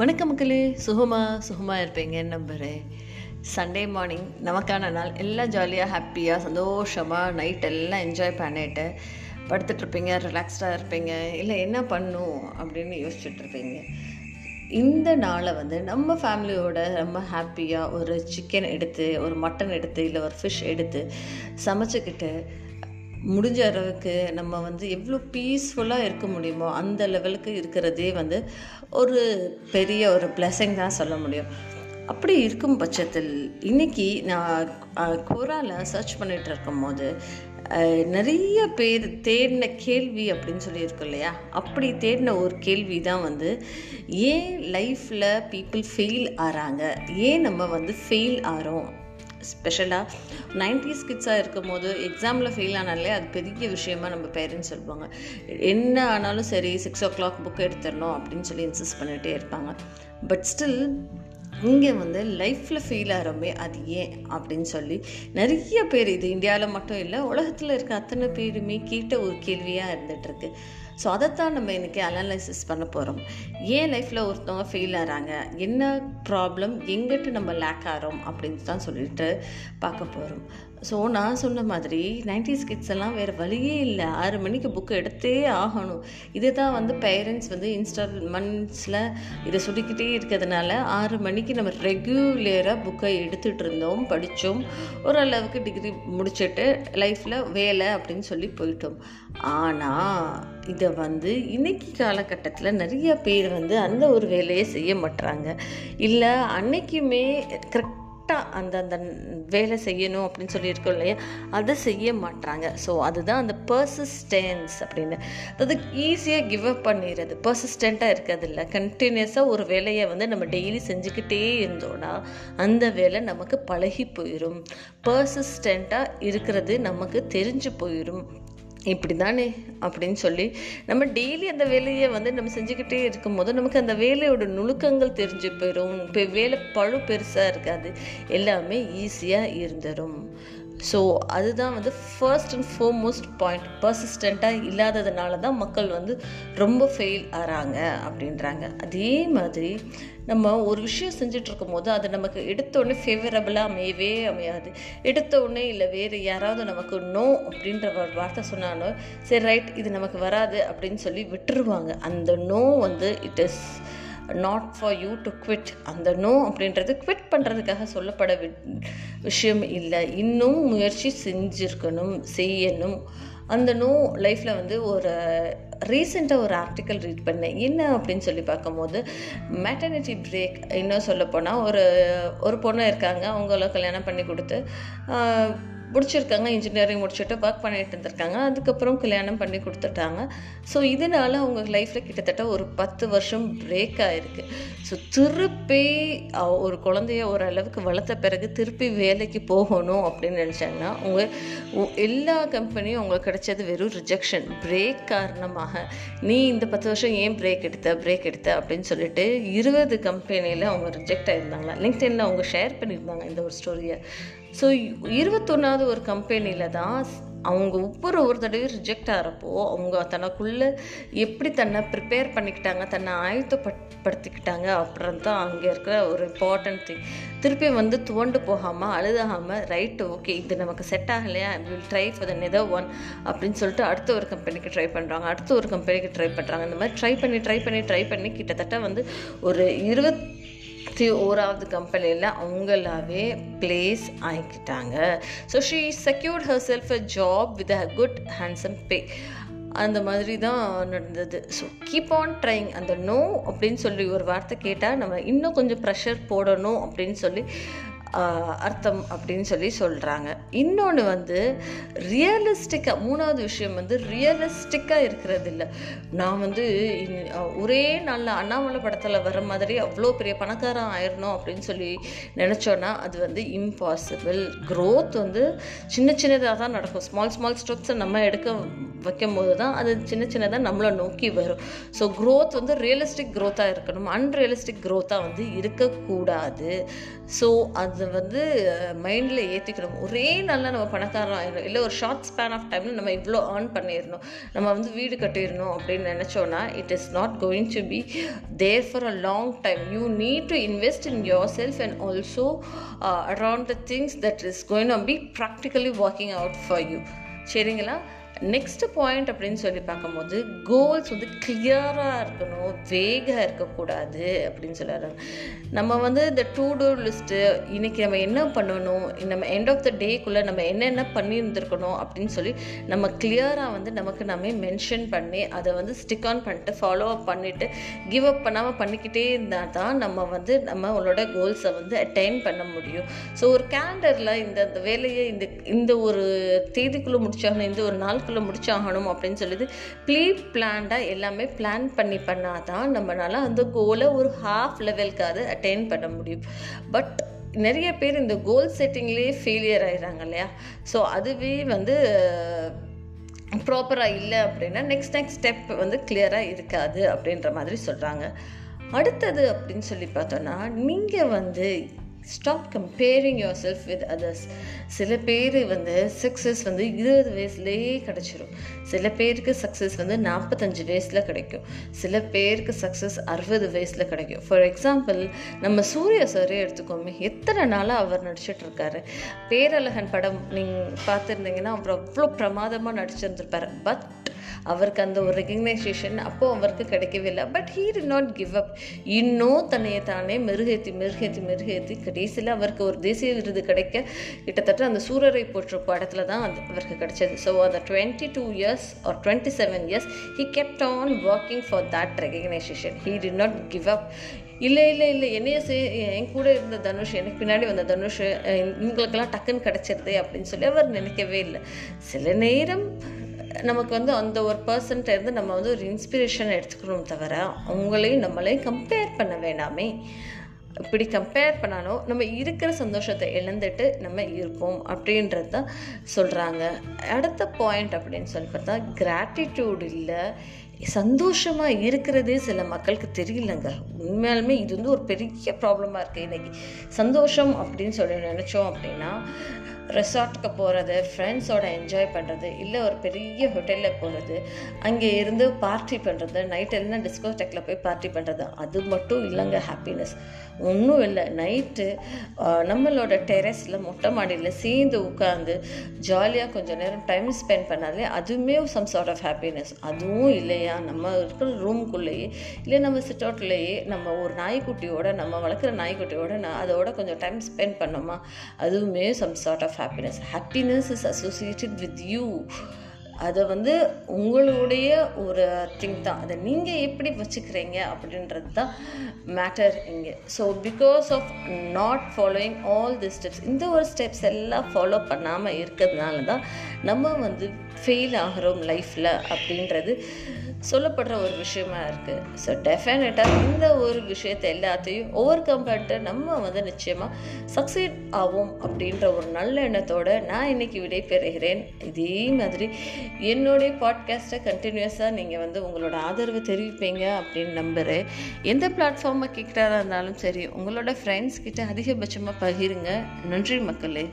வணக்கம் மக்களே. சுகமாக சுகமாக இருப்பீங்கன்னு நம்புகிறேன் சண்டே மார்னிங் நமக்கான நாள். எல்லாம் ஜாலியாக ஹாப்பியாக சந்தோஷமாக நைட் எல்லாம் என்ஜாய் பண்ணிட்டு படுத்துட்ருப்பீங்க ரிலாக்ஸ்டாக இருப்பீங்க. இல்லை என்ன பண்ணும் அப்படின்னு யோசிச்சுட்ருப்பீங்க இந்த நாளை வந்து நம்ம ஃபேமிலியோட ரொம்ப ஹாப்பியாக ஒரு சிக்கன் எடுத்து ஒரு மட்டன் எடுத்து இல்லை ஒரு ஃபிஷ் எடுத்து சமைச்சிக்கிட்டு முடிஞ்ச அளவுக்கு நம்ம வந்து எவ்வளோ பீஸ்ஃபுல்லாக இருக்க முடியுமோ அந்த லெவலுக்கு இருக்கிறதே வந்து ஒரு பெரிய ஒரு பிளெஸிங் தான் சொல்ல முடியும். அப்படி இருக்கும் பட்சத்தில் இன்னைக்கு நான் கோராவில் சர்ச் பண்ணிகிட்டு இருக்கும்போது நிறைய பேர் தேடின கேள்வி அப்படின்னு சொல்லியிருக்கோம் இல்லையா? அப்படி தேடின ஒரு கேள்வி தான் வந்து ஏன் லைஃப்பில் பீப்புள் ஃபெயில் ஆகிறாங்க ஏன் நம்ம வந்து ஃபெயில் ஆகிறோம் ஸ்பெஷலாக நைன்டிஸ் கிட்ஸாக இருக்கும் போது எக்ஸாமில் ஃபெயில் ஆனாலே அது பெரிய விஷயமா நம்ம பேரண்ட்ஸ் சொல்லுவாங்க. என்ன ஆனாலும் சரி சிக்ஸ் ஓ கிளாக் புக் எடுத்துடணும் அப்படின்னு சொல்லி இன்சிஸ்ட் பண்ணிகிட்டே இருப்பாங்க. பட் ஸ்டில் இங்கே வந்து லைஃப்பில் ஃபெயில் ஆகிறோமே அது ஏன் அப்படின்னு சொல்லி நிறைய பேர் இது இந்தியாவில் மட்டும் இல்லை உலகத்தில் இருக்க அத்தனை பேருமே கேட்ட ஒரு கேள்வியாக இருந்துகிட்ருக்கு ஸோ அதைத்தான் நம்ம இன்றைக்கி அனலைசிஸ் பண்ண போகிறோம் ஏன் லைஃப்பில் ஒருத்தவங்க ஃபெயில் ஆகிறாங்க என்ன ப்ராப்ளம் எங்கிட்டு நம்ம லேக் ஆகிறோம் அப்படின்னு தான் சொல்லிட்டு பார்க்க போகிறோம் ஸோ நான் சொன்ன மாதிரி நைன்டிஸ் கிட்ஸ் எல்லாம் வேறு வழியே இல்லை. ஆறு மணிக்கு புக்கு எடுத்தே ஆகணும். இதை தான் வந்து பேரண்ட்ஸ் வந்து இன்ஸ்டால்மெண்ட்ஸில் இதை சொல்லிக்கிட்டே இருக்கிறதுனால ஆறு மணிக்கு நம்ம ரெகுலராக புக்கை எடுத்துகிட்டு இருந்தோம் படித்தோம் ஓரளவுக்கு டிகிரி முடிச்சுட்டு லைஃப்பில் வேலை அப்படின்னு சொல்லி போயிட்டோம். ஆனால் இதை வந்து இன்னைக்கு காலகட்டத்தில் நிறைய பேர் வந்து அந்த ஒரு வேலையை செய்ய மாட்டுறாங்க இல்லை அன்னைக்குமே கரெக்ட் கரெக்டாக அந்த அந்த வேலை செய்யணும் அப்படின்னு சொல்லியிருக்கோம் இல்லையா? அதை செய்ய மாட்டாங்க ஸோ அதுதான் அந்த பர்சிஸ்டன்ஸ் அப்படின்னு. அதாவது ஈஸியாக கிவ் அப் பண்ணிடுறது. பர்சிஸ்டண்ட்டாக இருக்கிறது இல்லை கண்டினியூஸாக ஒரு வேலையை வந்து நம்ம டெய்லி செஞ்சுக்கிட்டே இருந்தோன்னா அந்த வேலை நமக்கு பழகி போயிடும் பர்சிஸ்டண்ட்டாக இருக்கிறது நமக்கு தெரிஞ்சு போயிடும் இப்படி தானே அப்படின்னு சொல்லி நம்ம டெய்லி அந்த வேலையை வந்து நம்ம செஞ்சுக்கிட்டே இருக்கும்போது நமக்கு அந்த வேலையோட நுணுக்கங்கள் தெரிஞ்சு போயிடும் இப்போ வேலை பழு பெருசாக இருக்காது. எல்லாமே ஈஸியாக இருந்துடும் ஸோ அதுதான் வந்து ஃபர்ஸ்ட் அண்ட் ஃபோர்மோஸ்ட் பாயிண்ட் பர்சிஸ்டண்ட்டாக இல்லாததுனால தான் மக்கள் வந்து ரொம்ப ஃபெயில் ஆகிறாங்க அப்படின்றாங்க. அதே மாதிரி நம்ம ஒரு விஷயம் செஞ்சுட்டு இருக்கும்போது அது நமக்கு எடுத்தோடனே ஃபேவரபிளாக அமையவே அமையாது. எடுத்தோடனே இல்லை வேறு யாராவது நமக்கு நோ அப்படின்ற ஒரு வார்த்தை சொன்னாலும் சரி ரைட் இது நமக்கு வராது அப்படின்னு சொல்லி விட்டுருவாங்க. அந்த நோ வந்து it is not for you to quit அந்த நோ அப்படின்றது குவிட் பண்ணுறதுக்காக சொல்லப்பட வி- விஷயம் இல்லை. இன்னும் முயற்சி செஞ்சுருக்கணும் செய்யணும். அந்த நோ லைஃப்பில் வந்து ஒரு ரீசெண்டாக ஒரு ஆர்டிக்கல் ரீட் பண்ணேன். என்ன அப்படின்னு சொல்லி பார்க்கும்போது மேட்டர்னிட்டி பிரேக் இன்னும் சொல்லப்போனால் ஒரு ஒரு பொண்ணு இருக்காங்க. அவங்கள கல்யாணம் பண்ணி கொடுத்து முடிச்சிருக்காங்க இன்ஜினியரிங் முடிச்சுட்டு ஒர்க் பண்ணிட்டு இருந்திருக்காங்க. அதுக்கப்புறம் கல்யாணம் பண்ணி கொடுத்துட்டாங்க. ஸோ இதனால அவங்க லைஃப்பில் கிட்டத்தட்ட ஒரு பத்து வருஷம் பிரேக் ஆகிருக்கு ஸோ திருப்பி ஒரு குழந்தைய ஓரளவுக்கு வளர்த்த பிறகு திருப்பி வேலைக்கு போகணும் அப்படின்னு நினச்சாங்கன்னா உங்கள் எல்லா கம்பெனியும் உங்களுக்கு கிடைச்சது வெறும் ரிஜெக்ஷன் பிரேக் காரணமாக நீ இந்த பத்து வருஷம் ஏன் பிரேக் எடுத்த பிரேக் எடுத்த அப்படின்னு சொல்லிட்டு இருபது கம்பெனியில் அவங்க ரிஜெக்ட் ஆயிருந்தாங்களா? லிங்க்டின்ல அவங்க ஷேர் பண்ணியிருந்தாங்க இந்த ஒரு ஸ்டோரியை ஸோ இருபத்தொன்னாவது ஒரு கம்பெனியில் தான் அவங்க ஒவ்வொரு ஒரு தடவையும் ரிஜெக்ட் ஆகிறப்போ அவங்க தனக்குள்ளே எப்படி தன்னை ப்ரிப்பேர் பண்ணிக்கிட்டாங்க தன்னை ஆயுத்தப்படுத்திக்கிட்டாங்க அப்புறம் தான் அங்கே இருக்கிற ஒரு இம்பார்ட்டன்ட் திங் திருப்பி வந்து துவண்டு போகாமல் அழுதாகாமல் ரைட்டு ஓகே இது நமக்கு செட் ஆகலையா? Will try for the other one அப்படின்னு சொல்லிட்டு அடுத்த ஒரு கம்பெனிக்கு ட்ரை பண்ணுறாங்க அடுத்த ஒரு கம்பெனிக்கு ட்ரை பண்ணுறாங்க இந்த மாதிரி ட்ரை பண்ணி ட்ரை பண்ணி ட்ரை பண்ணி கிட்டத்தட்ட வந்து ஒரு இருபத் இருபத்தி ஓராவது கம்பெனியில் அவங்களாவே place ஆகிக்கிட்டாங்க so she secured herself a job with a good handsome pay அந்த மாதிரி தான் நடந்தது. ஸோ கீப் ஆன் ட்ரைங் அந்த நோ அப்படின்னு சொல்லி ஒரு வார்த்தை கேட்டால் நம்ம இன்னும் கொஞ்சம் ப்ரெஷர் போடணும் அப்படின்னு சொல்லி அர்த்தம் அப்படின்னு சொல்லி சொல்கிறாங்க இன்னொன்று வந்து ரியலிஸ்டிக்காக மூணாவது விஷயம் வந்து ரியலிஸ்டிக்காக இருக்கிறது இல்லை. நான் வந்து ஒரே நாளில் அண்ணாமலை படத்தில் வர மாதிரி அவ்வளோ பெரிய பணக்காரன் ஆயிடணும் அப்படின்னு சொல்லி நினச்சோன்னா அது வந்து இம்பாசிபிள் க்ரோத் வந்து சின்ன சின்னதாக தான் நடக்கும். ஸ்மால் ஸ்மால் ஸ்டெப்ஸை நம்ம எடுக்க வைக்கும் போது தான் அது சின்ன சின்னதாக நம்மளை நோக்கி வரும். ஸோ க்ரோத் வந்து ரியலிஸ்டிக் க்ரோத்தாக இருக்கணும். அன்ரியலிஸ்டிக் க்ரோத்தாக வந்து இருக்கக்கூடாது. ஸோ அது வந்து மைண்டில் ஏற்றிக்கணும் ஒரே நாளில் நம்ம பணக்காரன் ஆயிடும் இல்லை ஒரு ஷார்ட் ஸ்பேன் ஆஃப் டைமில் நம்ம இவ்வளோ ஏர்ன் பண்ணிடணும். நம்ம வந்து வீடு கட்டிடணும் அப்படின்னு நினச்சோன்னா it is not going to be there for a long time you need to invest in yourself and also around the things that is going be practically working out for you சரிங்களா? Next point அப்படின்னு சொல்லி பார்க்கும்போது goals வந்து கிளியராக இருக்கணும் வேகாக இருக்கக்கூடாது அப்படின்னு சொல்லுறாங்க நம்ம வந்து இந்த டூ டூ லிஸ்ட்டு இன்றைக்கி நம்ம என்ன பண்ணணும் நம்ம எண்ட் ஆஃப் த டேக்குள்ளே நம்ம என்னென்ன பண்ணியிருந்துருக்கணும் அப்படின்னு சொல்லி நம்ம கிளியராக வந்து நமக்கு நம்ம மென்ஷன் பண்ணி அதை வந்து ஸ்டிக் ஆன் பண்ணிட்டு ஃபாலோ அப் பண்ணிவிட்டு கிவ் அப் பண்ணாமல் பண்ணிக்கிட்டே இருந்தால் தான் நம்ம வந்து நம்மளோட கோல்ஸை வந்து அட்டைன் பண்ண முடியும். ஸோ ஒரு கேலண்டரில் இந்த வேலையை இந்த இந்த ஒரு தேதிக்குள்ளே முடிச்சாகணும் இந்த ஒரு நாள் நாளுக்குள்ளே முடிச்சாகணும் அப்படின்னு சொல்லிட்டு ப்ளீ பிளான்டாக எல்லாமே பிளான் பண்ணி பண்ணால் தான் நம்மளால் அந்த கோலை ஒரு ஹாஃப் லெவலுக்காவது அட்டைன் பண்ண முடியும். பட் நிறைய பேர் இந்த கோல் செட்டிங்லேயே ஃபெயிலியர் ஆயிடுறாங்க இல்லையா? ஸோ அதுவே வந்து ப்ராப்பராக இல்லை அப்படின்னா நெக்ஸ்ட் நெக்ஸ்ட் ஸ்டெப் வந்து கிளியராக இருக்காது அப்படின்ற மாதிரி சொல்கிறாங்க அடுத்தது அப்படின்னு சொல்லி பார்த்தோன்னா நீங்கள் வந்து stop comparing yourself with others சில பேர் வந்து சக்ஸஸ் வந்து இருபது வயசுலேயே கிடச்சிரும். சில பேருக்கு சக்ஸஸ் வந்து நாற்பத்தஞ்சு வயசில் கிடைக்கும். சில பேருக்கு சக்ஸஸ் அறுபது வயசில் கிடைக்கும். ஃபார் எக்ஸாம்பிள் நம்ம சூர்யா சாரே எடுத்துக்கோமே எத்தனை நாளாக அவர் நடிச்சிட்ருக்காரு பேரழகன் படம் நீங்கள் பார்த்துருந்தீங்கன்னா அவர் அவ்வளோ பிரமாதமாக நடிச்சிருந்திருப்பார். பட் அவருக்கு அந்த ஒரு ரெக்கக்னைசேஷன் அப்போது அவருக்கு கிடைக்கவே இல்லை but he did not give up இன்னும் தன்னையை தானே மெருகேற்றி மெருகேற்றி மெருகேற்றி கடைசியில் அவருக்கு ஒரு தேசிய விருது கிடைக்க கிட்டத்தட்ட அந்த சூரரை போற்ற படத்தில் தான் அது அவருக்கு கிடைச்சது. ஸோ அந்த twenty two years or twenty seven years he kept on working for that recognition he did not give up இல்லை இல்லை இல்லை. என்னைய சே என் கூட இருந்த தனுஷ் எனக்கு பின்னாடி வந்த தனுஷ் இவங்களுக்கெல்லாம் டக்குன்னு கிடச்சிருது அப்படின்னு சொல்லி அவர் நினைக்கவே இல்லை. சில நேரம் நமக்கு வந்து அந்த ஒரு பர்சன்ட்ட இருந்து நம்ம வந்து ஒரு இன்ஸ்பிரேஷன் எடுத்துக்கணும் தவிர அவங்களையும் நம்மளையும் கம்பேர் பண்ண வேண்டாமே இப்படி கம்பேர் பண்ணாலும் நம்ம இருக்கிற சந்தோஷத்தை இழந்துட்டு நம்ம இருப்போம் அப்படின்றது தான் சொல்கிறாங்க அடுத்த பாயிண்ட் அப்படின்னு சொல்லி பார்த்தா கிராட்டிடியூட் இல்லை. சந்தோஷமாக இருக்கிறதே சில மக்களுக்கு தெரியலங்க. உண்மையாலுமே இது வந்து ஒரு பெரிய ப்ராப்ளமாக இருக்குது இன்றைக்கி சந்தோஷம் அப்படின்னு சொல்லி நினச்சோம் அப்படின்னா ரெசார்ட்டுக்கு போகிறது ஃப்ரெண்ட்ஸோட என்ஜாய் பண்ணுறது இல்லை ஒரு பெரிய ஹோட்டலில் போகிறது அங்கே இருந்து பார்ட்டி பண்ணுறது நைட் எல்லாம் டிஸ்கோடெக்கில் போய் பார்ட்டி பண்ணுறது அது மட்டும் இல்லைங்க ஹாப்பினஸ் ஒன்றும் இல்லை நைட்டு நம்மளோட டெரஸில் மொட்டை மாடியில் சேர்ந்து உட்காந்து ஜாலியாக கொஞ்சம் நேரம் டைம் ஸ்பெண்ட் பண்ணாலே அதுவுமே சம் சார்ட் ஆஃப் ஹாப்பினஸ் அதுவும் இல்லையா? நம்ம இருக்கிற ரூம்குள்ளேயே இல்லை நம்ம சிட் அவுட்லேயே நம்ம ஒரு நாய்க்குட்டியோட நம்ம வளர்க்குற நாய்க்குட்டியோட நான் அதோட கொஞ்சம் டைம் ஸ்பெண்ட் பண்ணோமா? அதுவுமே some sort of happiness happiness is associated with you அதை வந்து உங்களுடைய ஒரு திங் தான். அதை நீங்கள் எப்படி வச்சுக்கிறீங்க அப்படின்றது தான் மேட்டர் இங்கே. So because of not following all the steps இந்த ஒரு ஸ்டெப்ஸ் எல்லாம் ஃபாலோ பண்ணாமல் இருக்கிறதுனால தான் நம்ம வந்து ஃபெயில் ஆகிறோம் லைஃப்பில் அப்படின்றது சொல்லப்படுற ஒரு விஷயமா இருக்குது ஸோ டெஃபினட்டாக இந்த ஒரு விஷயத்தை எல்லாத்தையும் ஓவர் கம் பண்ணிட்டு நம்ம வந்து நிச்சயமாக சக்சீட் ஆகும் அப்படின்ற ஒரு நல்ல எண்ணத்தோடு நான் இன்றைக்கி விடை பெறுகிறேன் இதே மாதிரி என்னுடைய பாட்காஸ்ட்டை கண்டினியூஸாக நீங்கள் வந்து உங்களோட ஆதரவு தெரிவிப்பீங்க அப்படின்னு நம்புகிறேன் எந்த பிளாட்ஃபார்மை கேட்குறதா இருந்தாலும் சரி உங்களோட ஃப்ரெண்ட்ஸ் கிட்ட அதிகபட்சமாக பகிருங்க. நன்றி மக்களே.